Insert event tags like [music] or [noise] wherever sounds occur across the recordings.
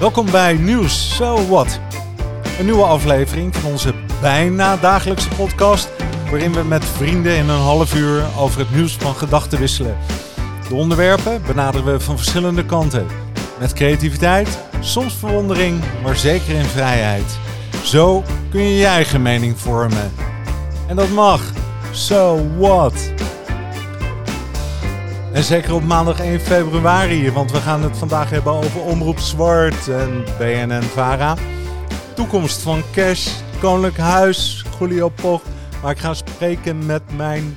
Welkom bij Nieuws So What. Een nieuwe aflevering van onze bijna dagelijkse podcast, waarin we met vrienden in een half uur over het nieuws van gedachten wisselen. De onderwerpen benaderen we van verschillende kanten. Met creativiteit, soms verwondering, maar zeker in vrijheid. Zo kun je je eigen mening vormen. En dat mag. So what? En zeker op maandag 1 februari, want we gaan het vandaag hebben over Omroep Zwart en BNN-Vara. Toekomst van Cash, Koninklijk Huis, Julio Poch. Maar ik ga spreken met mijn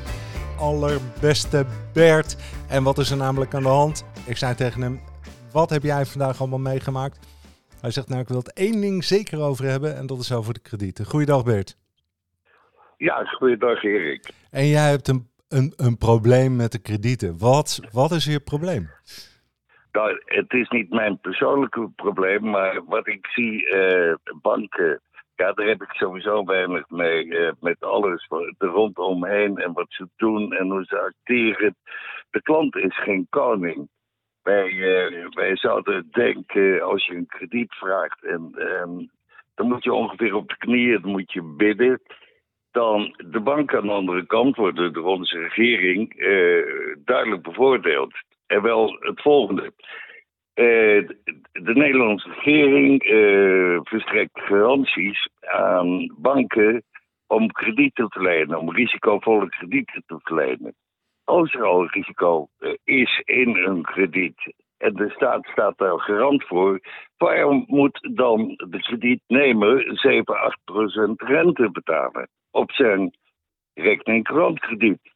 allerbeste Bert. En wat is er namelijk aan de hand? Ik zei tegen hem, wat heb jij vandaag allemaal meegemaakt? Hij zegt, nou ik wil het één ding zeker over hebben en dat is over de kredieten. Goeiedag Bert. Ja, goeiedag Erik. En jij hebt een een, een probleem met de kredieten. Wat, wat is je probleem? Nou, het is niet mijn persoonlijke probleem, maar wat ik zie, uh, banken, ja, daar heb ik sowieso weinig mee. Uh, met alles er rondomheen en wat ze doen en hoe ze acteren. De klant is geen koning. Wij, uh, wij zouden denken, als je een krediet vraagt, en, en dan moet je ongeveer op de knieën, dan moet je bidden dan de bank aan de andere kant worden door onze regering uh, duidelijk bevoordeeld. En wel het volgende. Uh, de Nederlandse regering uh, verstrekt garanties aan banken om kredieten te verlenen, om risicovolle kredieten te verlenen. Als er al risico is in een krediet en de staat staat daar garant voor, waarom moet dan de kredietnemer 7, 8 procent rente betalen? Op zijn rekening krediet.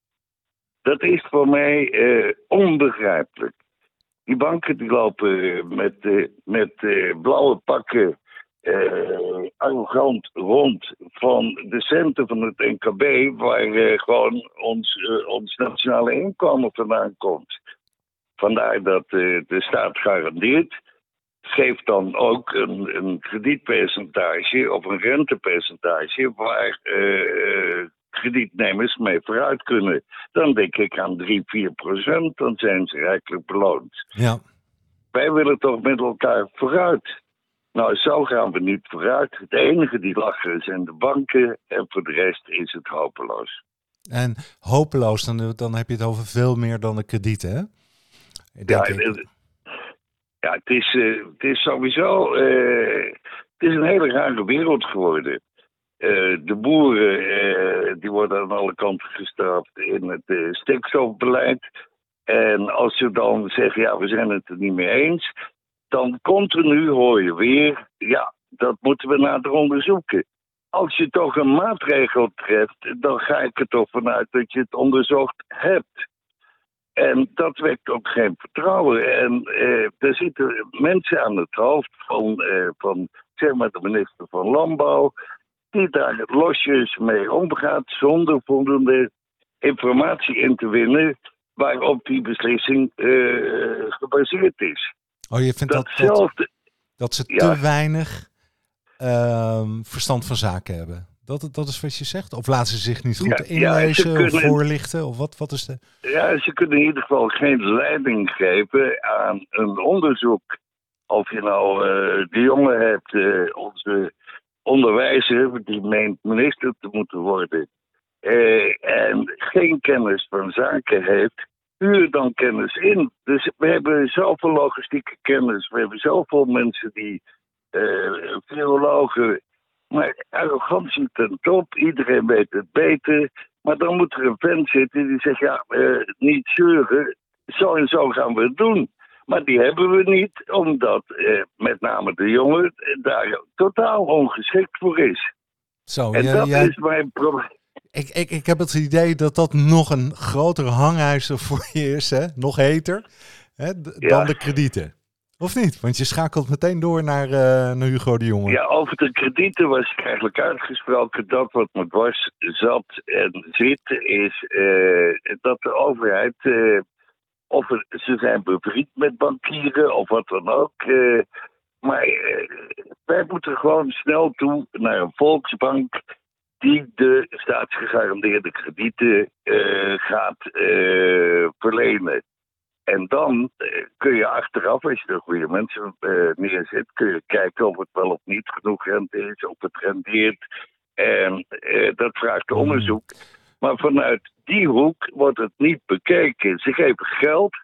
Dat is voor mij uh, onbegrijpelijk. Die banken die lopen met, uh, met blauwe pakken arrogant rond van de centen van het NKB, waar gewoon ons, ons nationale inkomen vandaan komt. Vandaar dat de staat garandeert geeft dan ook een, een kredietpercentage of een rentepercentage waar uh, kredietnemers mee vooruit kunnen. Dan denk ik aan 3, 4 procent, dan zijn ze rijkelijk beloond. Ja. Wij willen toch met elkaar vooruit. Nou, zo gaan we niet vooruit. Het enige die lachen zijn de banken en voor de rest is het hopeloos. En hopeloos, dan, dan heb je het over veel meer dan de kredieten, hè? ja, ja, het is, uh, het is sowieso uh, het is een hele rare wereld geworden. Uh, de boeren die worden aan alle kanten gestraft in het stikstofbeleid. En als ze dan zeggen, ja, we zijn het er niet mee eens, dan continu hoor je weer, ja, dat moeten we nader onderzoeken. Als je toch een maatregel treft, dan ga ik er toch vanuit dat je het onderzocht hebt. En dat wekt ook geen vertrouwen. En eh, er zitten mensen aan het hoofd van, eh, van zeg maar de minister van Landbouw, die daar losjes mee omgaat zonder voldoende informatie in te winnen waarop die beslissing eh, gebaseerd is. Oh, je vindt dat, dat, dat, ze te weinig ehm, verstand van zaken hebben? Dat, dat is wat je zegt? Of laten ze zich niet goed inlezen of voorlichten? Of wat, wat is de... Ja, ze kunnen in ieder geval geen leiding geven aan een onderzoek. Of je nou uh, de jongen hebt, uh, onze onderwijzer, die meent minister te moeten worden. Uh, en geen kennis van zaken heeft, huur dan kennis in. Dus we hebben zoveel logistieke kennis, we hebben zoveel mensen die filologen maar arrogantie ten top, iedereen weet het beter. Maar dan moet er een vent zitten die zegt, ja, uh, niet zeuren, zo en zo gaan we het doen. Maar die hebben we niet, omdat uh, met name de jongen daar totaal ongeschikt voor is. Zo, en dat is mijn probleem. Ik, ik, ik heb het idee dat dat nog een grotere hangijzer voor je is, hè? nog heter, hè? dan de kredieten. Of niet? Want je schakelt meteen door naar, uh, naar Hugo de Jonge. Ja, over de kredieten was ik eigenlijk uitgesproken. Dat wat me dwars zat en zit, is uh, dat de overheid. Uh, of ze zijn bevriend met bankieren of wat dan ook. maar wij moeten gewoon snel toe naar een volksbank die de staatsgegarandeerde kredieten gaat verlenen. En dan eh, kun je achteraf, als je de goede mensen uh, neerzet, kun je kijken of het wel of niet genoeg rente is, of het rendeert. En uh, dat vraagt Hmm. onderzoek. Maar vanuit die hoek wordt het niet bekeken. Ze geven geld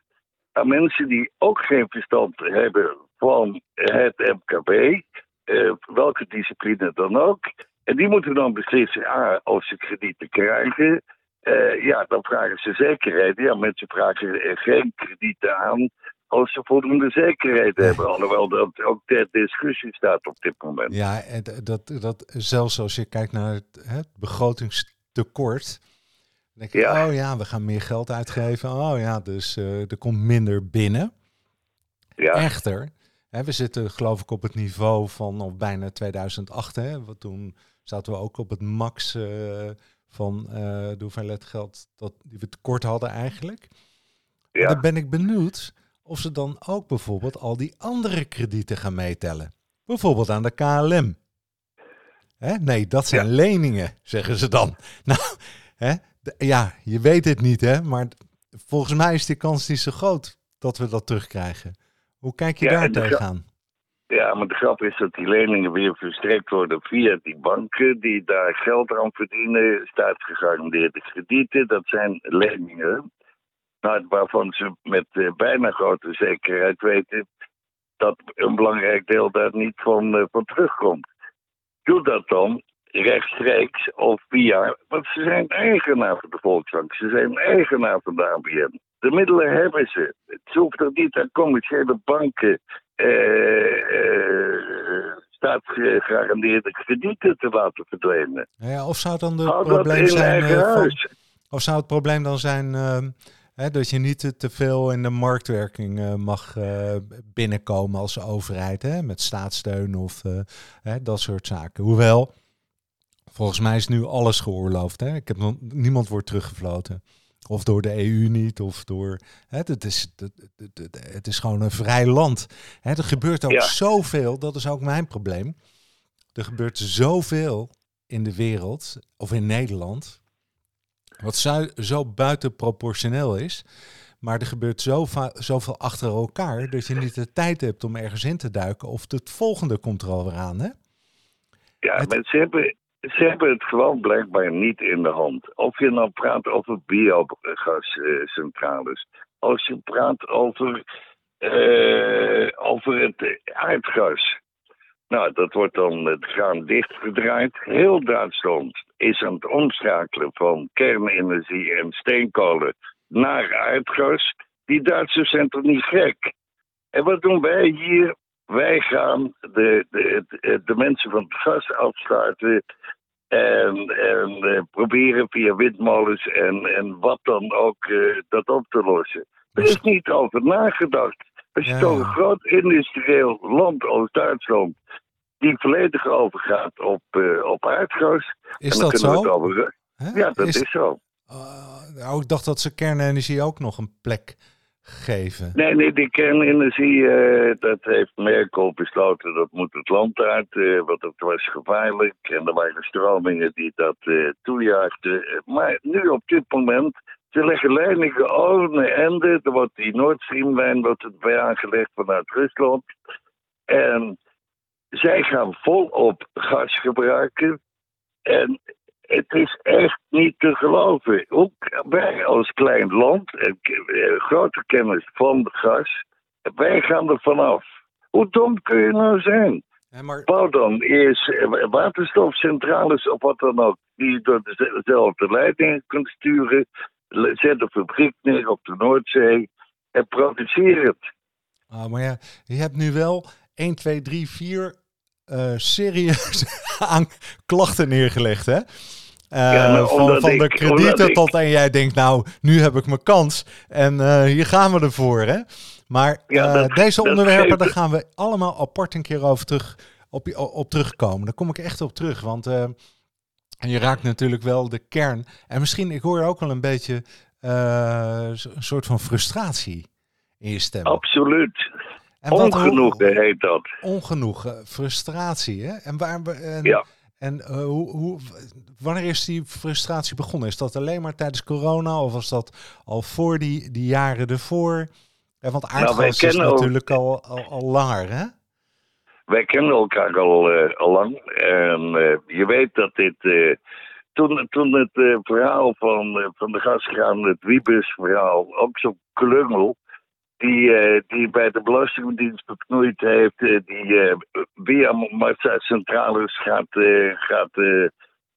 aan mensen die ook geen verstand hebben van het MKB, welke discipline dan ook. En die moeten dan beslissen ah, of ze kredieten krijgen. Uh, ja, dan vragen ze zekerheid. Ja, mensen vragen geen kredieten aan als ze voldoende zekerheid [laughs] hebben. Alhoewel dat ook ter discussie staat op dit moment. Ja, en dat, dat zelfs als je kijkt naar het, begrotingstekort. Dan denk je, ja. oh ja, we gaan meer geld uitgeven. Oh ja, dus uh, er komt minder binnen. Ja. Echter, hè, we zitten geloof ik op het niveau van of bijna 2008. Hè, want toen zaten we ook op het max... Uh, van uh, de hoeveelheid geld dat die we tekort hadden eigenlijk. Ja. Dan ben ik benieuwd of ze dan ook bijvoorbeeld al die andere kredieten gaan meetellen. Bijvoorbeeld aan de KLM. Hè? Nee, dat zijn ja. leningen, zeggen ze dan. [laughs] Nou, hè? De, ja, je weet het niet, hè? maar volgens mij is die kans niet zo groot dat we dat terugkrijgen. Hoe kijk je ja, daar tegenaan? Ja, maar de grap is dat die leningen weer verstrekt worden via die banken die daar geld aan verdienen. Staatsgegarandeerde kredieten, dat zijn leningen. Waarvan ze met uh, bijna grote zekerheid weten dat een belangrijk deel daar niet van, uh, van terugkomt. Doe dat dan rechtstreeks of via, want ze zijn eigenaar van de Volksbank, ze zijn eigenaar van de ABN. De middelen hebben ze. Het hoeft er niet aan commerciële banken staatsgegarandeerde kredieten te laten verdwijnen. Ja, of zou dan het probleem zijn. Van, of zou het probleem dan zijn hè, dat je niet te, veel in de marktwerking uh, mag binnenkomen als overheid, hè, met staatssteun of hè, dat soort zaken. Hoewel, volgens mij is nu alles geoorloofd. Hè? Ik heb nog, niemand wordt teruggefloten. Of door de EU niet, of door. Het, is, het, het, het is gewoon een vrij land. Hè, er gebeurt ook ja. zoveel, dat is ook mijn probleem. Er gebeurt zoveel in de wereld, of in Nederland, wat zo, zo buitenproportioneel is. Maar er gebeurt zo zoveel achter elkaar dat je niet de tijd hebt om ergens in te duiken. Of het volgende komt er alweer aan. Hè? Ja, het... mensen hebben, ze hebben het gewoon blijkbaar niet in de hand. Of je nou praat over biogascentrales, als je praat over, uh, over het aardgas. Nou, dat wordt dan het graan dichtgedraaid. Heel Duitsland is aan het omschakelen van kernenergie en steenkolen naar aardgas. Die Duitsers zijn toch niet gek? En wat doen wij hier? Wij gaan de, de, de, de mensen van het gas afsluiten. En, en uh, proberen via windmolens en, en wat dan ook uh, dat op te lossen. Er is niet over nagedacht. Als je ja. toch een groot industrieel land als Duitsland, die volledig overgaat op, uh, op aardgas. Is dat zo? Over... Ja, dat is, is zo. nou, ik dacht dat ze kernenergie ook nog een plek geven. Nee, nee, die kernenergie, uh, dat heeft Merkel besloten, dat moet het land uit, uh, want het was gevaarlijk. En er waren stromingen die dat uh. Maar nu op dit moment, ze leggen leidingen over ende. Er wordt die Nord Stream-lijn wordt het bij aangelegd vanuit Rusland. En zij gaan volop gas gebruiken. En het is echt niet te geloven. Ook wij als klein land, en grote kennis van gas, wij gaan er vanaf. Hoe dom kun je nou zijn? Maar... Bouw dan eerst waterstofcentrales of wat dan ook, die je door dezelfde leidingen kunt sturen. Zet een fabriek neer op de Noordzee en produceer het. Ah, maar ja, je hebt nu wel 1, 2, 3, 4 uh, serieus [laughs] aan klachten neergelegd, hè? Uh, ja, van, van de kredieten ik... tot en jij denkt, nou, nu heb ik mijn kans. En uh, hier gaan we ervoor, hè? Maar ja, dat, deze onderwerpen, geeft... daar gaan we allemaal apart een keer over terug, op, op terugkomen. Daar kom ik echt op terug, want je raakt natuurlijk wel de kern. En misschien, ik hoor ook wel een beetje een soort van frustratie in je stem. Absoluut. En Ongenoegen heet dat. Ongenoegen, frustratie, hè? En waar... En, ja. En uh, hoe, hoe, wanneer is die frustratie begonnen? Is dat alleen maar tijdens corona of was dat al voor die, die jaren ervoor? want aardgas is natuurlijk al, al, al langer, hè? Wij kennen elkaar al, al lang. En je weet dat dit toen, toen het verhaal van, van de gaskraan, het Wiebes-verhaal, ook zo'n klungel, die, uh, die bij de Belastingdienst beknoeid heeft, die via massacentrales gaat, gaat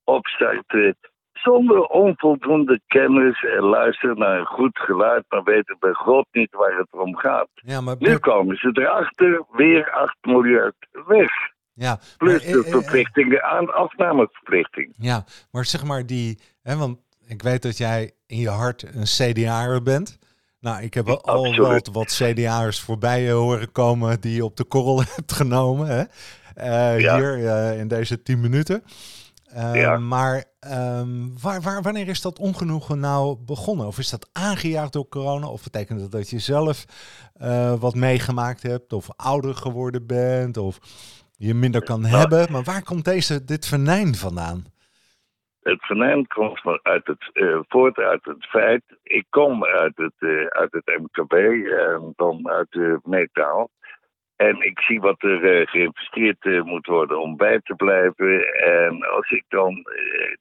opstarten. Zonder onvoldoende kennis en luisteren naar een goed geluid, maar weten bij God niet waar het om gaat. Ja, maar... Nu komen ze erachter, weer 8 miljard weg. Ja, Plus de eh, eh, verplichtingen aan afnameverplichting. Ja, maar zeg maar die, hè, want ik weet dat jij in je hart een CDA'er bent. Nou, ik heb al wat, wat CDA'ers voorbij horen komen die je op de korrel [laughs] hebt genomen. Hè? Uh, Hier in deze tien minuten. ja. Maar um, waar, waar, wanneer is dat ongenoegen nou begonnen? Of is dat aangejaagd door corona? Of betekent dat dat je zelf wat meegemaakt hebt? Of ouder geworden bent? Of je minder kan hebben. Maar waar komt deze, dit venijn vandaan? Het venijn komt uit het, uh, voort uit het feit, ik kom uit het, uh, uit het MKB en dan uit de metaal. En ik zie wat er uh, geïnvesteerd moet worden om bij te blijven. En als ik dan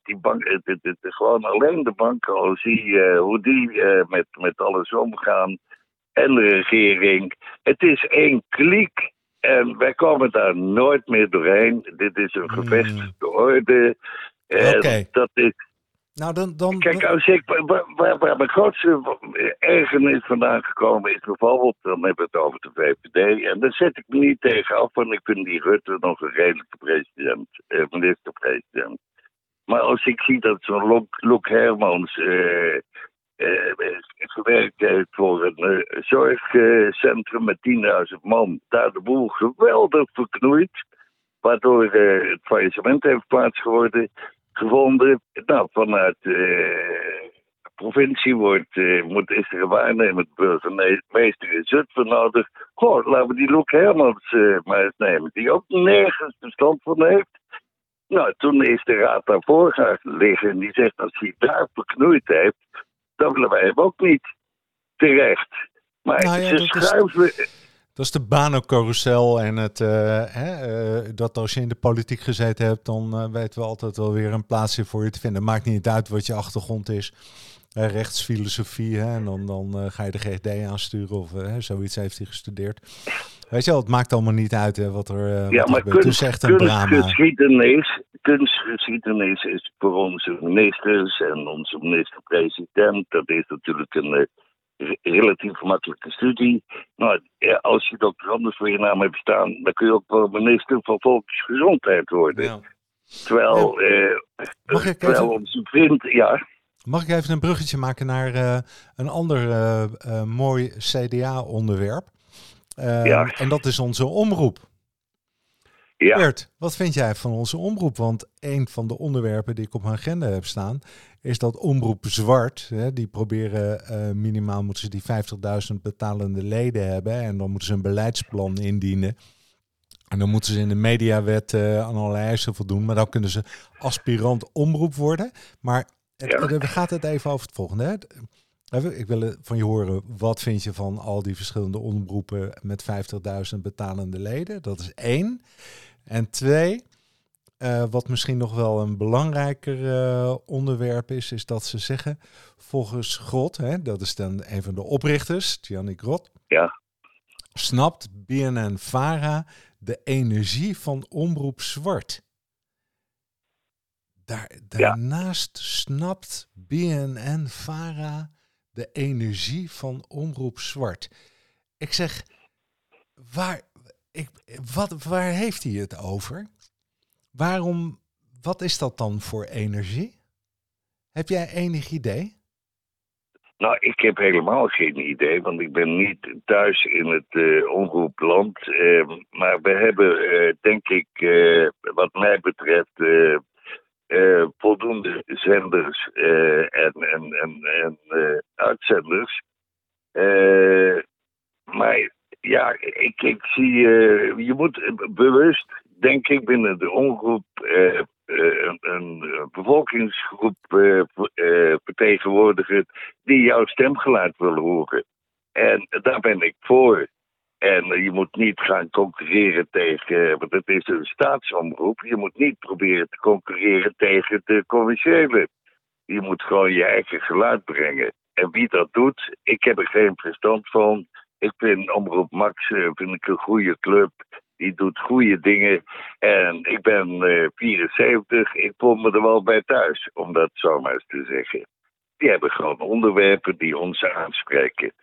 die bank, gewoon alleen de banken al zie hoe die met, met alles omgaan. En de regering. Het is één kliek en wij komen daar nooit meer doorheen. Dit is een hmm. gevestigde orde. Oké. Dat is. Nou, dan, dan, Kijk, als ik, waar, waar, mijn grootste ergernis vandaan gekomen is bijvoorbeeld, dan hebben we het over de VVD. En daar zet ik me niet tegen af, want ik vind die Rutte nog een redelijke president, eh, minister-president. Maar als ik zie dat zo'n Luc Hermans eh, eh, gewerkt heeft voor een eh, zorgcentrum met 10.000 man. Daar de boel geweldig verknoeid. Waardoor eh, het faillissement heeft plaatsgevonden. Gevonden. Nou, vanuit de provincie wordt, moet, is er een waarnemend burgemeester in Zutphen nodig. Goh, laten we die Loek Hermans maar eens nemen. Die ook nergens verstand van heeft. Nou, toen is de raad daarvoor gaan liggen. En die zegt, als hij daar verknoeid heeft dan willen wij hem ook niet terecht. Maar nou ja, ze schuiven... Dat is de banencarousel en het, uh, hè, uh, dat als je in de politiek gezeten hebt, dan uh, weten we altijd wel weer een plaatsje voor je te vinden. Maakt niet uit wat je achtergrond is. rechtsfilosofie, hè, en dan, dan ga je de GD aansturen of zoiets heeft hij gestudeerd. Weet je wel, het maakt allemaal niet uit hè, wat er, ja, wat maar Kunst, het is echt een drama. Geschiedenis, kunstgeschiedenis is voor onze ministers en onze minister-president, dat is natuurlijk een relatief makkelijke studie. Nou, als je anders voor je naam hebt staan, dan kun je ook wel minister van Volksgezondheid worden. Ja. Terwijl, uh, Mag ik terwijl even... onze vriend, ja. Mag ik even een bruggetje maken naar uh, een ander mooi CDA-onderwerp? ja. En dat is onze omroep. Ja. Bert, wat vind jij van onze omroep? Want een van de onderwerpen die ik op mijn agenda heb staan, is dat omroep zwart. Hè, die proberen uh, minimaal moeten ze die 50.000 betalende leden hebben. En dan moeten ze een beleidsplan indienen. En dan moeten ze in de mediawet uh, aan allerlei eisen voldoen. Maar dan kunnen ze aspirant omroep worden. Maar het, ja. we gaat het even over het volgende. Hè. Ik wil van je horen, wat vind je van al die verschillende omroepen met 50.000 betalende leden? Dat is één. En twee, uh, wat misschien nog wel een belangrijker uh, onderwerp is, is dat ze zeggen, volgens Grot, hè, dat is dan een van de oprichters, Gianni Grot, ja. snapt BNN-Vara de energie van Omroep Zwart. Daar, daarnaast snapt BNN-Vara de energie van Omroep Zwart. Ik zeg, waar, ik, wat, waar heeft hij het over? Waarom, wat is dat dan voor energie? Heb jij enig idee? Nou, ik heb helemaal geen idee, want ik ben niet thuis in het uh, omroepland. Uh, maar we hebben, uh, denk ik, eh, wat mij betreft, voldoende zenders en, en, en, en uitzenders. maar ja, ik, ik zie, uh, je moet bewust, denk ik, binnen de omroep uh, een, een, bevolkingsgroep vertegenwoordigen die jouw stemgeluid wil horen. En daar ben ik voor. En je moet niet gaan concurreren tegen, want het is een staatsomroep. Je moet niet proberen te concurreren tegen de commerciële. Je moet gewoon je eigen geluid brengen. En wie dat doet, ik heb er geen verstand van. Ik vind Omroep Max eh, vind ik een goede club. Die doet goede dingen. En ik ben uh, 74. Ik voel me er wel bij thuis, om dat zo maar eens te zeggen. Die hebben gewoon onderwerpen die ons aanspreken.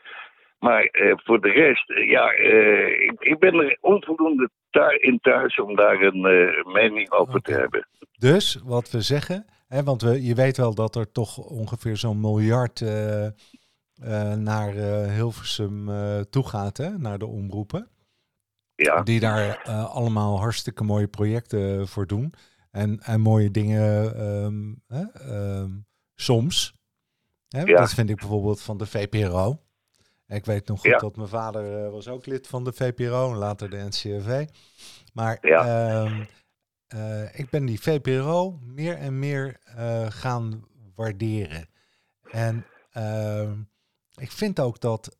Maar uh, voor de rest, uh, ja, uh, ik, ik, ben er onvoldoende in thuis om daar een mening over okay. te hebben. Dus wat we zeggen, hè, want we, je weet wel dat er toch ongeveer zo'n miljard naar Hilversum toe gaat, hè, naar de omroepen. Ja. Die daar allemaal hartstikke mooie projecten voor doen. En, en mooie dingen um, um, soms. Hè, ja. Dat vind ik bijvoorbeeld van de VPRO. Ik weet nog goed ja. dat mijn vader uh, was ook lid van de VPRO en later de NCRV. Maar ja. uh, uh, ik ben die VPRO meer en meer gaan waarderen. En ehm, ik vind ook dat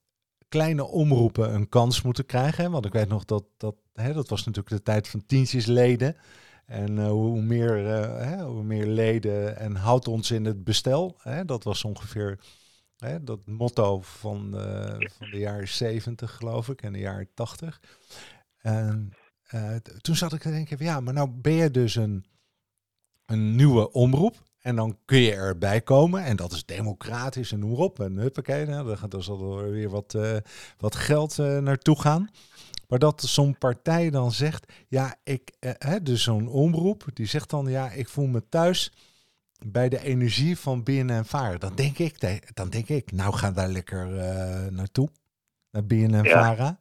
kleine omroepen een kans moeten krijgen. Want ik weet nog dat dat, hè, dat was natuurlijk de tijd van tientjesleden. En hoe, meer, hè, hoe meer leden en houdt ons in het bestel. Hè, dat was ongeveer Hè, dat motto van, uh, van de jaren 70, geloof ik, en de jaren 80. En toen zat ik te denken, ja, maar nou ben je dus een, een nieuwe omroep. En dan kun je erbij komen. En dat is democratisch en noem op. En huppakee, nou, dan gaat er zal er weer wat, uh, wat geld naartoe gaan. Maar dat zo'n partij dan zegt, ja, ik, hè, dus zo'n omroep, die zegt dan, ja, ik voel me thuis bij de energie van BNN Varen, dan denk ik, dan denk ik, nou ga daar lekker uh, naartoe, naar BNN Vara.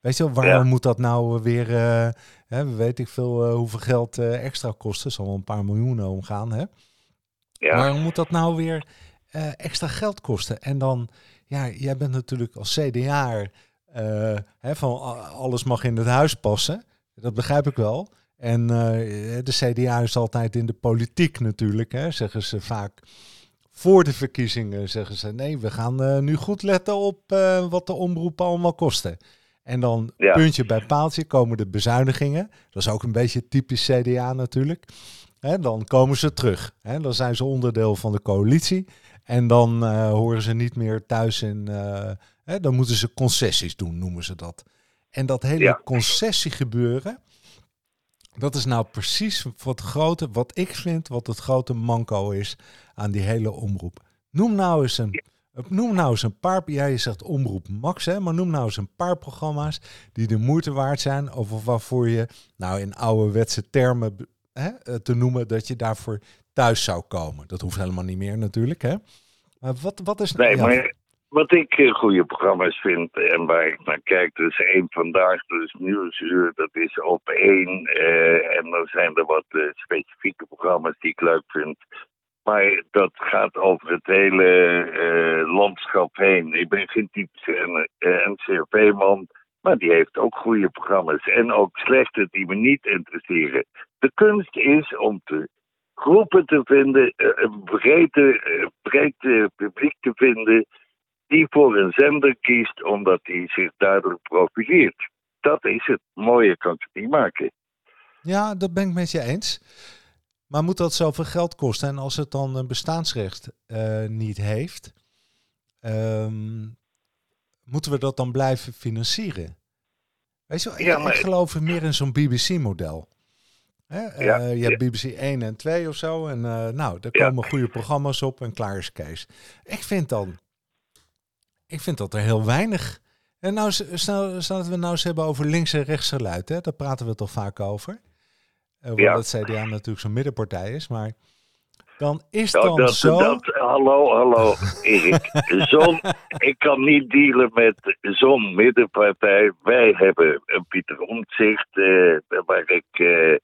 Weet je wel, waarom ja. moet dat nou weer, uh, hè, weet ik veel uh, hoeveel geld extra kosten, zal wel een paar miljoenen omgaan, hè? Ja. Waarom moet dat nou weer extra geld kosten? En dan, ja, jij bent natuurlijk als CDA, hè, van alles mag in het huis passen, dat begrijp ik wel. En uh, de CDA is altijd in de politiek natuurlijk, hè, zeggen ze vaak. Voor de verkiezingen zeggen ze nee, we gaan uh, nu goed letten op uh, wat de omroepen allemaal kosten. En dan ja. puntje bij paaltje komen de bezuinigingen. Dat is ook een beetje typisch CDA natuurlijk. Hè, dan komen ze terug. Hè, dan zijn ze onderdeel van de coalitie. En dan horen ze niet meer thuis in. Hè, dan moeten ze concessies doen, noemen ze dat. En dat hele ja. concessiegebeuren dat is nou precies wat, grote, wat ik vind, wat het grote manco is aan die hele omroep. Noem nou eens een, noem nou eens een paar, ja, je zegt omroep max, hè, maar noem nou eens een paar programma's die de moeite waard zijn, of waarvoor je, nou in ouderwetse termen hè, te noemen, dat je daarvoor thuis zou komen. Dat hoeft helemaal niet meer natuurlijk, hè. Maar wat, wat is... Nee, ja, maar wat ik uh, goede programma's vind en waar ik naar kijk, dus één vandaag, dus Nieuwsuur, dat is op één. Uh, en dan zijn er wat uh, specifieke programma's die ik leuk vind. Maar dat gaat over het hele landschap heen. Ik ben geen typische NCRV-man, maar die heeft ook goede programma's. En ook slechte die me niet interesseren. De kunst is om te groepen te vinden, een brede, breed publiek te vinden die voor een zender kiest omdat hij zich daardoor profileert. Dat is het. Mooie kan het niet maken. Ja, dat ben ik met je eens. Maar moet dat zoveel geld kosten? En als het dan een bestaansrecht uh, niet heeft, um, moeten we dat dan blijven financieren? Weet je wel, ja, maar... ik geloof meer in zo'n BBC-model. Ja, uh, je hebt BBC 1 en 2 of zo. En uh, nou, daar komen ja. goede programma's op en klaar is Kees. Ik vind dan ik vind dat er heel weinig. En nou, stel, stel dat we nou eens hebben over links en rechts geluid. Hè? Daar praten we toch vaak over. Ja. het CDA natuurlijk zo'n middenpartij is. Maar dan is nou, dan dat, zo... Dat, hallo, hallo, Erik. Zo'n, [laughs] ik kan niet dealen met zo'n middenpartij. Wij hebben een Pieter Omtzigt, uh, waar ik uh,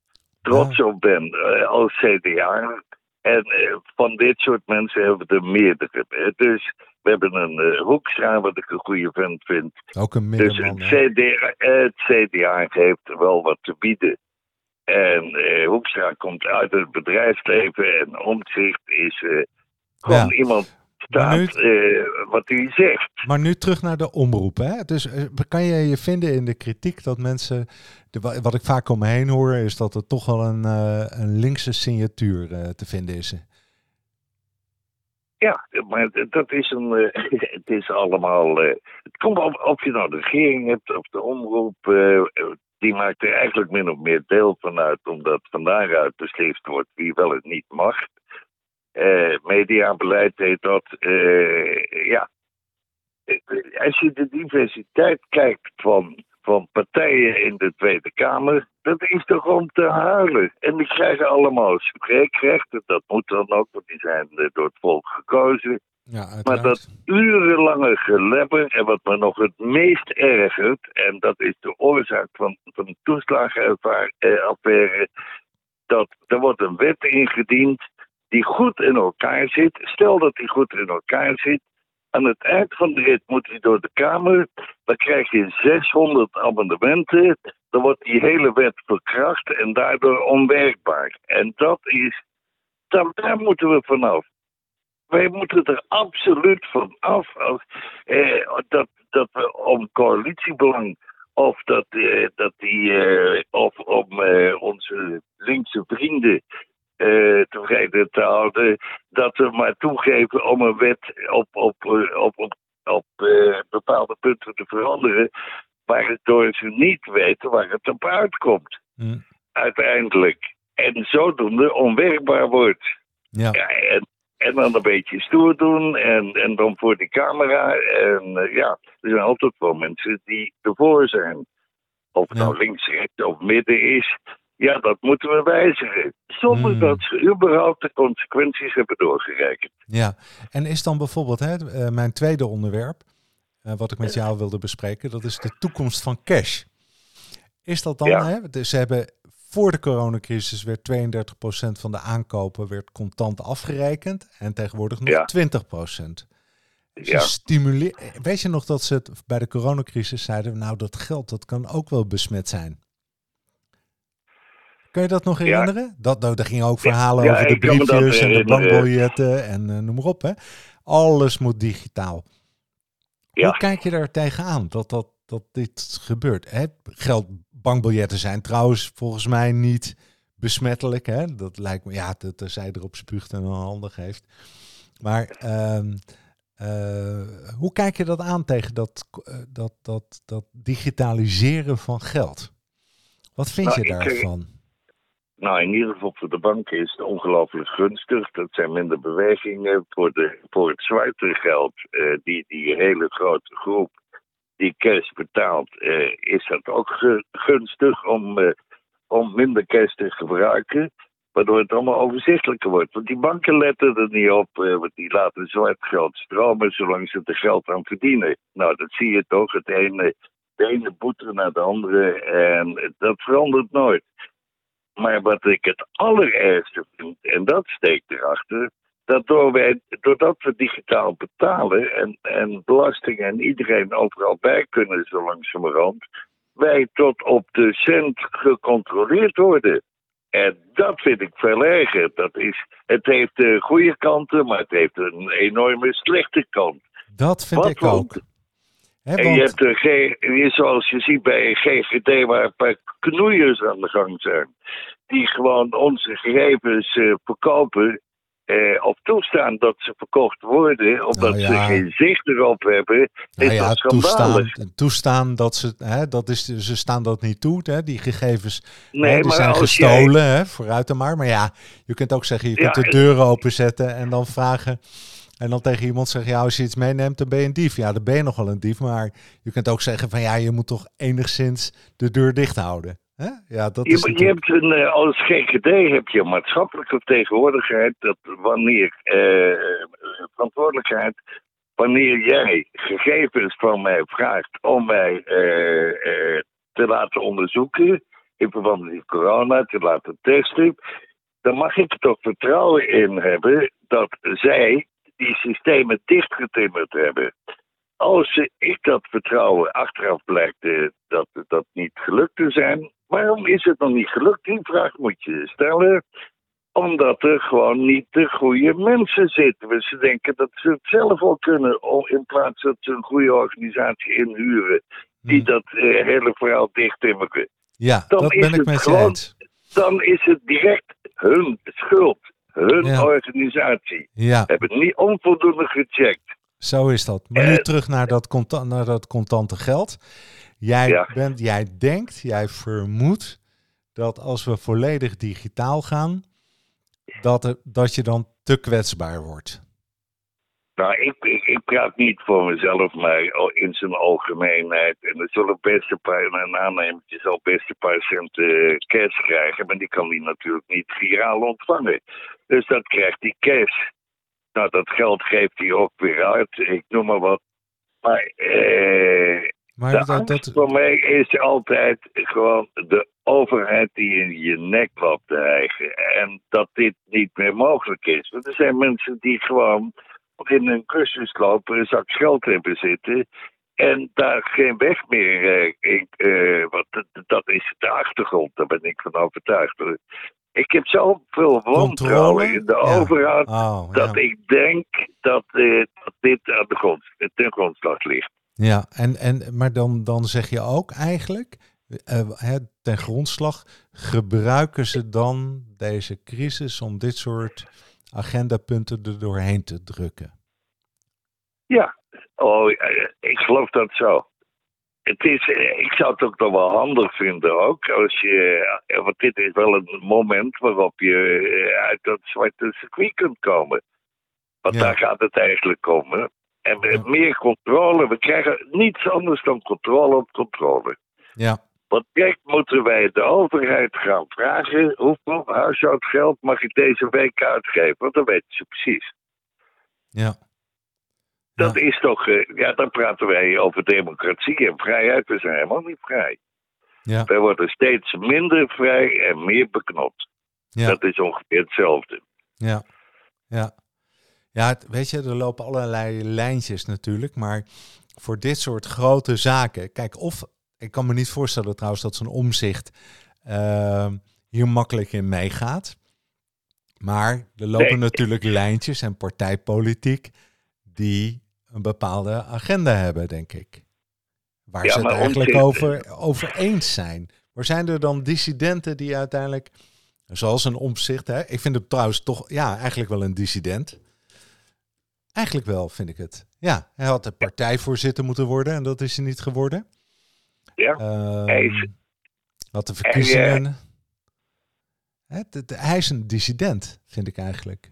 trots ja. op ben uh, als CDA. En van dit soort mensen hebben we er meerdere. Dus we hebben een uh, Hoekstra, wat ik een goede vent vind. Ook een Dus het CDA, het CDA heeft wel wat te bieden. En uh, Hoekstra komt uit het bedrijfsleven en omzicht is uh, gewoon Ja. iemand staat uh, wat hij zegt. Maar nu terug naar de omroep. Hè? Dus kan je je vinden in de kritiek dat mensen. De, wat ik vaak om me heen hoor, is dat er toch wel een, een linkse signatuur te vinden is. Ja, maar dat is een. [laughs] het is allemaal. het komt op of je nou de regering hebt of de omroep. Die maakt er eigenlijk min of meer deel van uit, omdat van daaruit wordt wie wel en niet mag. Uh, mediabeleid heet dat. Uh, ja. Als je de diversiteit kijkt van, van partijen in de Tweede Kamer, dat is toch om te huilen. En die krijgen allemaal spreekrechten, dat moet dan ook, want die zijn eh, door het volk gekozen. Ja, maar dat urenlange gelebber, en wat me nog het meest ergert, en dat is de oorzaak van, van de toeslagenaffaire, dat er wordt een wet ingediend die goed in elkaar zit. Stel dat die goed in elkaar zit. Aan het eind van de rit moet hij door de Kamer. Dan krijg je 600 amendementen. Dan wordt die hele wet verkracht en daardoor onwerkbaar. En dat is. Daar, moeten we vanaf. Wij moeten er absoluut vanaf. Als, eh, dat, dat we om coalitiebelang. Of dat, eh, dat die, eh, of om eh, onze linkse vrienden uh, tevreden te houden. Dat we maar toegeven om een wet op, op, eh, op, op, op bepaalde punten te veranderen. Waardoor ze niet weten waar het op uitkomt. Mm. Uiteindelijk. En zodoende onwerkbaar wordt. Ja. ja en, en, dan een beetje stoer doen en, en dan voor die camera. En ja, er zijn altijd wel mensen die ervoor zijn. Of het nou links, rechts of midden is. Ja, dat moeten we wijzigen. Zonder hmm. dat ze überhaupt de consequenties hebben doorgerekend. Ja, en is dan bijvoorbeeld hè, eh, mijn tweede onderwerp, uh, wat ik met jou wilde bespreken, dat is de toekomst van cash. Is dat dan, ja. hè, dus ze hebben voor de coronacrisis werd 32% van de aankopen werd contant afgerekend en tegenwoordig nog ja. 20%. Ja. Stimuleer, weet je nog dat ze het bij de coronacrisis zeiden, nou dat geld dat kan ook wel besmet zijn. Kun je dat nog herinneren? Dat, nou, daar gingen ook verhalen over de briefjes en de bankbiljetten en uh, noem maar op. Hè? Alles moet digitaal. Hoe kijk je daar tegenaan dat, dat, dat dit gebeurt? Hè? Geld, bankbiljetten zijn trouwens volgens mij niet besmettelijk. Hè? Dat lijkt me, ja, dat, zij erop spuugt en een handen geeft. Maar ehm, eh, hoe kijk je dat aan tegen dat, uh, dat, dat, dat digitaliseren van geld? Wat vind nou, je daarvan? Nou, in ieder geval voor de banken is het ongelooflijk gunstig. Dat zijn minder bewegingen. Voor, de, voor het zwarte geld, uh, die, die hele grote groep die cash betaalt, uh, is dat ook gunstig om, uh, om minder cash te gebruiken. Waardoor het allemaal overzichtelijker wordt. Want die banken letten er niet op, want die laten zwart geld stromen zolang ze er geld aan verdienen. Nou, dat zie je toch. Het ene, de ene boete naar de andere. En dat verandert nooit. Maar wat ik het allerergste vind, en dat steekt erachter, dat door wij, doordat we digitaal betalen en, en belastingen en iedereen overal bij kunnen zo langzamerhand, wij tot op de cent gecontroleerd worden. En dat vind ik veel erger. Dat is, het heeft de goede kanten, maar het heeft een enorme slechte kant. Dat vind ik ook en je hebt, uh, zoals je ziet bij GGD, waar een paar knoeiers aan de gang zijn. Die gewoon onze gegevens uh, verkopen. Uh, of toestaan dat ze verkocht worden, omdat nou ze geen zicht erop hebben, nou is ja, dat toestaan, toestaan dat ze, hè, dat is, ze staan dat niet toe, hè, die gegevens nee, hè, die zijn gestolen, jij... hè, vooruit dan maar. Maar ja, je kunt ook zeggen, je kunt de deuren openzetten en dan vragen, en dan tegen iemand zeggen, ja, als je iets meeneemt, dan ben je een dief. Ja, dan ben je nog wel een dief. Maar je kunt ook zeggen van, ja, je moet toch enigszins de deur dicht houden. Ja, dat je, is je hebt een, uh, als GGD heb je maatschappelijke vertegenwoordigheid. Dat wanneer uh, verantwoordelijkheid, wanneer jij gegevens van mij vraagt om mij uh, te laten onderzoeken in verband met corona, te laten testen, dan mag ik er toch vertrouwen in hebben dat zij die systemen dichtgetimmerd hebben. Als ik dat vertrouwen achteraf blijkt dat dat niet gelukt te zijn, waarom is het nog niet gelukt? Die vraag moet je stellen. Omdat er gewoon niet de goede mensen zitten. Ze denken dat ze het zelf wel kunnen. In plaats dat ze een goede organisatie inhuren. Die Hm. dat eh, hele verhaal dichttimmeren. Ja, Dan dat ben ik met je eens. Dan is het direct hun schuld. Hun Ja. organisatie. Ja, Hebben niet onvoldoende gecheckt. zo is dat. Maar nu Eh, terug naar dat, naar dat contante geld. Jij, Ja. bent, jij denkt, jij vermoedt dat als we volledig digitaal gaan, dat, er, dat je dan te kwetsbaar wordt. Nou, ik, ik, ik praat niet voor mezelf, maar in zijn algemeenheid. En er zullen best een paar, een aannemertje zal best een paar cent eh, cash krijgen, maar die kan die natuurlijk niet viraal ontvangen. Dus dat krijgt die cash. Nou, dat geld geeft hij ook weer uit, ik noem maar wat. Maar eh, Maar de dat, dat, voor mij is altijd gewoon de overheid die in je nek loopt te hijgen. En dat dit niet meer mogelijk is. Want er zijn mensen die gewoon in een cursusloop een zak geld hebben zitten. En daar geen weg meer eh, in. eh, want dat, is de achtergrond, daar ben ik van overtuigd. Ik heb zoveel wantrouwen in de Ja. overheid. oh, Dat ja. ik denk dat, eh, dat dit aan de grond, ten grondslag ligt. Ja, en, en, maar dan, dan zeg je ook eigenlijk, eh, hè, ten grondslag, gebruiken ze dan deze crisis om dit soort agendapunten er doorheen te drukken? Ja, oh, eh, ik geloof dat zo. Het is, eh, ik zou het ook nog wel handig vinden ook, als je, eh, want dit is wel een moment waarop je eh, uit dat zwarte circuit kunt komen. Want Ja. daar gaat het eigenlijk om. En Ja. meer controle, we krijgen niets anders dan controle op controle. Ja, Want kijk, moeten wij de overheid gaan vragen hoeveel huishoudgeld mag ik deze week uitgeven? Want dan weten ze precies. ja. Dat Ja. is toch, eh, ja, dan praten wij over democratie en vrijheid. We zijn helemaal niet vrij. Ja, Wij worden steeds minder vrij en meer beknopt. ja. Dat is ongeveer hetzelfde. Ja, ja. Ja, het- weet je, er lopen allerlei lijntjes natuurlijk, maar voor dit soort grote zaken, kijk, of ik kan me niet voorstellen trouwens dat zo'n omzicht ehm, hier makkelijk in meegaat. Maar er lopen Nee. natuurlijk lijntjes en partijpolitiek die een bepaalde agenda hebben, denk ik. Waar Ja, ze het eigenlijk over, over eens zijn. Maar zijn er dan dissidenten die uiteindelijk Zoals een omzicht. Hè? Ik vind het trouwens toch, ja, eigenlijk wel een dissident. Eigenlijk wel, vind ik het. Ja, hij had de partijvoorzitter moeten worden en dat is hij niet geworden. Ja. Ehm, Hij is- had de verkiezingen. Hè, het- het- hij is een dissident, vind ik eigenlijk.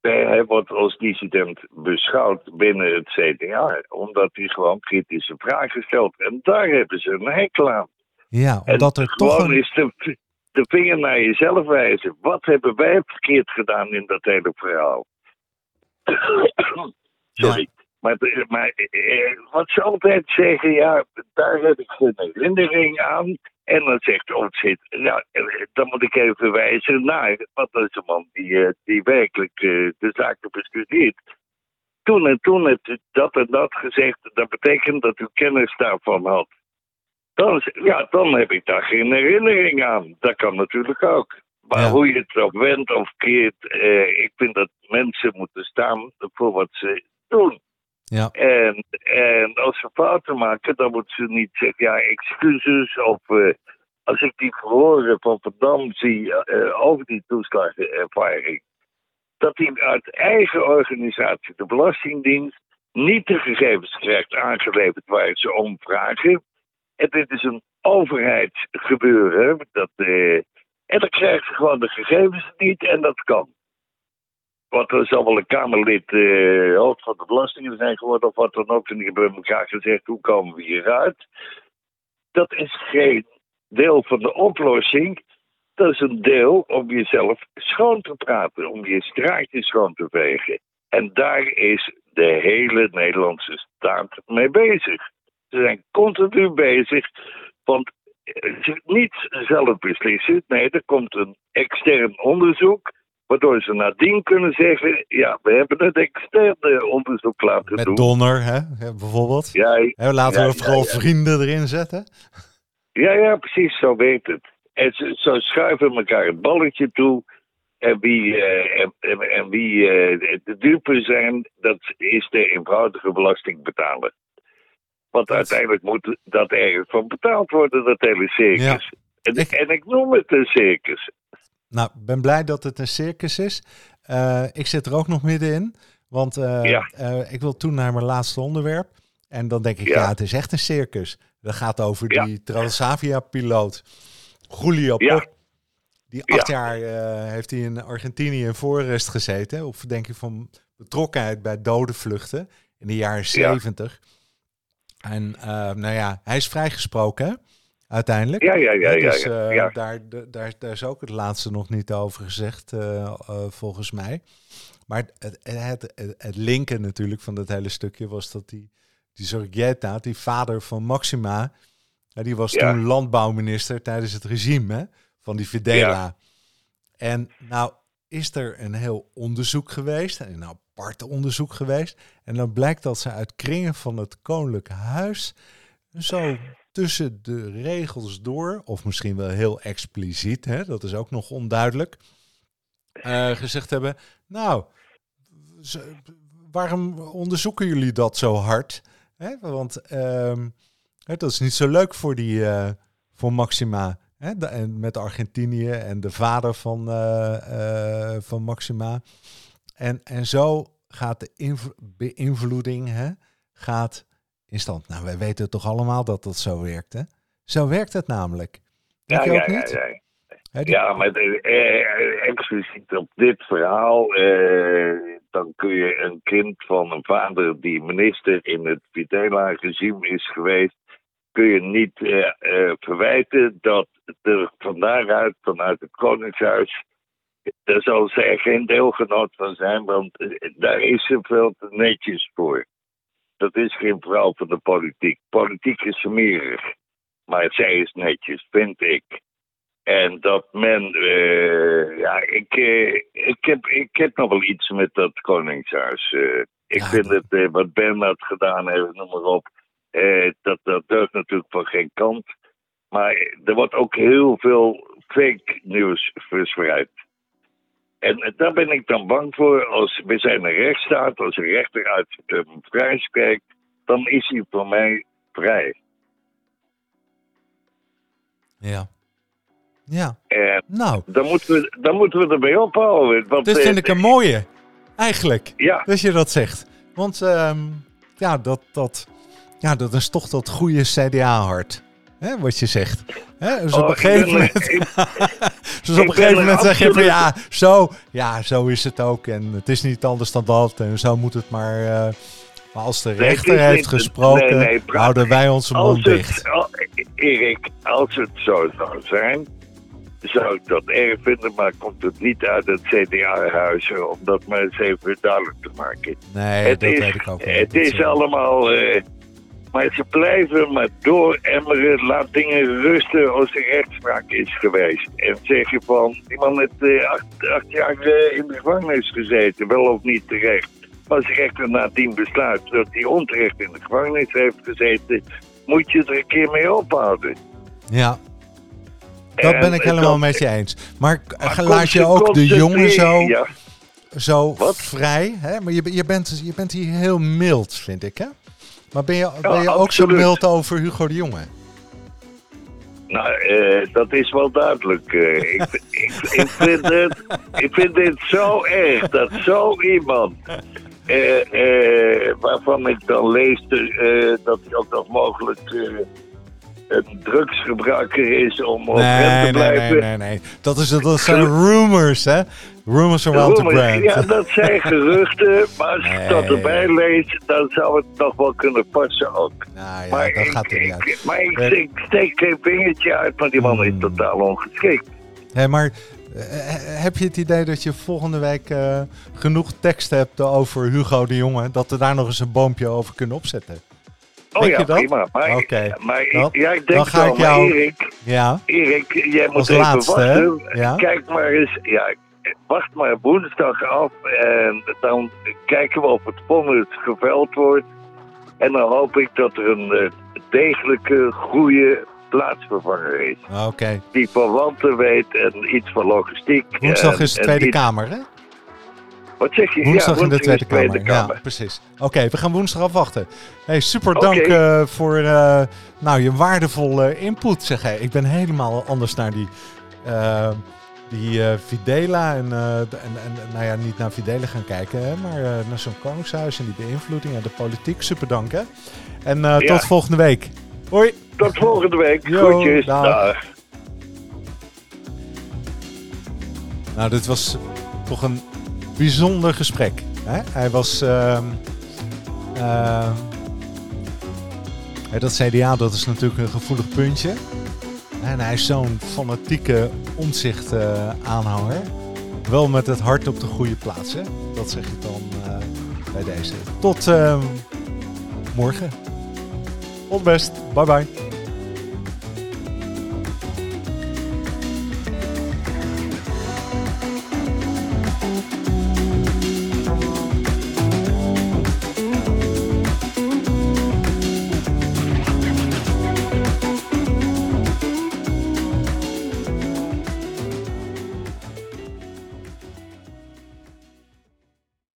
Nee, Hij wordt als dissident beschouwd binnen het CDA, omdat hij gewoon kritische vragen stelt. En daar hebben ze een hekel aan. Ja, En omdat er toch gewoon een... is de, de vinger naar jezelf wijzen. Wat hebben wij verkeerd gedaan in dat hele verhaal? Sorry. Maar, maar eh, wat ze altijd zeggen, ja, daar heb ik geen herinnering aan. En dan zegt Omtzigt, ja, eh, dan moet ik even wijzen naar, dat is een man die, eh, die werkelijk de zaken bestudeert. Toen en toen heeft dat en dat gezegd, dat betekent dat u kennis daarvan had. Dan, ja, dan heb ik daar geen herinnering aan. Dat kan natuurlijk ook. Maar Ja. hoe je het op wendt of keert, eh, ik vind dat mensen moeten staan voor wat ze doen. Ja, En, en als ze fouten maken, dan moeten ze niet zeggen, ja, excuses. Of eh, als ik die verhoren van Van Dam zie eh, over die toeslagenervaring. Dat hij uit eigen organisatie, de Belastingdienst, niet de gegevens krijgt aangeleverd waar ze om vragen. En dit is een overheidsgebeuren. Dat, en dan krijgt ze gewoon de gegevens niet en dat kan. Want er zal wel een Kamerlid eh, hoofd van de belastingen zijn geworden of wat dan ook. En die hebben elkaar gezegd, hoe komen we hieruit? Dat is geen deel van de oplossing. Dat is een deel om jezelf schoon te praten, om je straatje schoon te vegen. En daar is de hele Nederlandse staat mee bezig. Ze zijn continu bezig, want ze niet zelf beslissen. Nee, er komt een extern onderzoek, waardoor ze nadien kunnen zeggen: ja, we hebben het externe onderzoek laten met doen. Donner, hè, bijvoorbeeld. Ja, Hè, laten ja, we vooral ja, vrienden erin zetten. Ja, ja, precies, zo weet het. En ze, zo schuiven elkaar het balletje toe. En wie, eh, en, en, en wie eh, de dupe zijn, dat is de eenvoudige belastingbetaler. Want Dat- uiteindelijk moet dat ergens van betaald worden, dat hele circus. En, Ik- en ik noem het een circus. Nou, ik ben blij dat het een circus is. Eh, ik zit er ook nog middenin. Want eh, Ja. eh, ik wil toen naar mijn laatste onderwerp. En dan denk ik, ja, Ja. het is echt een circus. Dat gaat over Ja. die Transavia-piloot Julio. Pop. Die acht Ja. jaar heeft hij in Argentinië in voorrest gezeten. Op verdenking van betrokkenheid bij dode vluchten in de jaren Ja. 70. En eh, nou ja, hij is vrijgesproken hè, uiteindelijk. Ja, ja, ja, ja. dus ja, eh, ja. Daar, daar, daar is ook het laatste nog niet over gezegd, eh, volgens mij. Maar het, het, het, het linken natuurlijk van dat hele stukje was dat die, die Zorgeta, die vader van Maxima, die was toen landbouwminister tijdens het regime hè, van die Fidela. En nou is er een heel onderzoek geweest, een onderzoek geweest. En dan blijkt dat ze uit kringen van het Koninklijk Huis zo tussen de regels door, of misschien wel heel expliciet, hè, dat is ook nog onduidelijk, eh, gezegd hebben, nou, waarom onderzoeken jullie dat zo hard? Hè, want hè, dat is niet zo leuk voor, die, eh, voor Maxima. En met Argentinië en de vader van, eh, van Maxima. En, en zo gaat de beïnvloeding hè, gaat in stand. Nou, wij weten toch allemaal dat dat zo werkt, hè? Zo werkt het namelijk. Denk Ja, je ja, ook ja, niet? ja. Die- Ja, maar eh, expliciet op dit verhaal, eh, dan kun je een kind van een vader die minister in het Videla-regime is geweest, kun je niet eh, eh, verwijten dat er van daaruit, vanuit het Koningshuis, daar zal zij geen deelgenoot van zijn, want eh, daar is ze veel te netjes voor. Dat is geen vrouw van de politiek. Politiek is smerig, maar zij is netjes, vind ik. En dat men, eh, ja, ik, eh, ik, heb, ik heb nog wel iets met dat Koningshuis. ik Ja, vind dat- het, wat Bernard gedaan heeft, noem maar op, dat, dat deugt natuurlijk van geen kant. Maar er wordt ook heel veel fake nieuws verspreid. En eh, daar ben ik dan bang voor. Als we zijn een rechtsstaat, als een rechter uit hem vrijspreekt, dan is hij voor mij vrij. Ja. Ja, En nou, dan moeten we, dan moeten we ermee ophouden. Want, dit eh, vind ik een mooie. Eigenlijk, Ja, dat je dat zegt. Want ehm, ja, dat, dat, ja, dat is toch dat goede CDA-hart. Hè, wat je zegt. Hè, dus op Oh, een gegeven moment, ik- [laughs] dus op een gegeven moment zeg je van ja zo, ja, zo is het ook. En het is niet anders dan dat. En zo moet het maar. eh, maar als de rechter heeft niet- gesproken, nee, nee, praat- houden wij onze mond dicht. al- Erik, als het zo zou zijn, zou ik dat erg vinden, maar komt het niet uit het CDA-huis, om dat maar eens even duidelijk te maken. Nee, het dat is, weet ik ook wel. Het is allemaal. eh, maar ze blijven maar dooremmeren. Laat dingen rusten als er rechtspraak is geweest. En zeg je van. Die man heeft eh, acht, acht jaar eh, in de gevangenis gezeten. Wel of niet terecht. Maar als de rechter nadien besluit dat hij onterecht in de gevangenis heeft gezeten. moet je er een keer mee ophouden. Ja, dat En ben ik helemaal dat- met je eens. Maar, maar laat je ook de jongen zo, Ja, zo Wat? vrij? Hè? Maar je, je, bent, je bent hier heel mild, vind ik, hè? Maar ben je, ben je ook zo mild over Hugo de Jonge? Nou, eh, dat is wel duidelijk. eh. ik, ik, ik, vind het, ik vind dit zo erg dat zo iemand, eh, waarvan ik dan lees dat hij ook nog mogelijk een drugsgebruiker is om op hem Nee, te nee, nee, blijven. nee, nee. Dat, is, dat zijn rumors, hè? Rumors around the brand. ja, dat zijn [laughs] geruchten, maar als ik dat erbij lees, dan zou het nog wel kunnen passen ook. Nou ja, maar dat ik, gaat er niet ik- uit. maar ik, Eh, ik steek geen vingertje uit, maar die man is Hmm. totaal ongeschikt. Hé, maar eh, heb je het idee dat je volgende week eh, genoeg tekst hebt over Hugo de Jonge, dat we daar nog eens een boompje over kunnen opzetten? Oh Denk ja, je dat? prima. Maar, Oké. maar Dan- ja, ik dan denk ga wel, ik jou- Erik, Ja, Erik, jij moet Als even laatste, wachten. Ja. Kijk maar eens, ja, wacht maar woensdag af en dan kijken we of het vonnis geveld wordt. En dan hoop ik dat er een eh, degelijke, goede plaatsvervanger is. Oké. Die verwanten weet en iets van logistiek. Woensdag en- is de Tweede iets- Kamer, hè? Wat zeg je? Woensdag ja, in de Tweede Kamer. Ja, precies. Oké, we gaan woensdag afwachten. Hey, super dank eh, voor eh, nou, je waardevolle input, zeg hij. Ik ben helemaal anders naar die, die eh, Videla en, eh, en, en nou ja, niet naar Videla gaan kijken, hè, maar eh, naar zo'n koningshuis en die beïnvloeding en de politiek. Super dank, hè? En Ja. tot volgende week. Hoi. Tot volgende week. Jo, Groetjes. dag. Dag. Nou, dit was toch een bijzonder gesprek. Hè? Hij was. ehm, ehm, dat CDA, dat is natuurlijk een gevoelig puntje. En hij is zo'n fanatieke omzicht eh, aanhanger. Wel met het hart op de goede plaats. Hè? Dat zeg je dan eh, bij deze. Tot ehm, morgen. The best. Bye bye.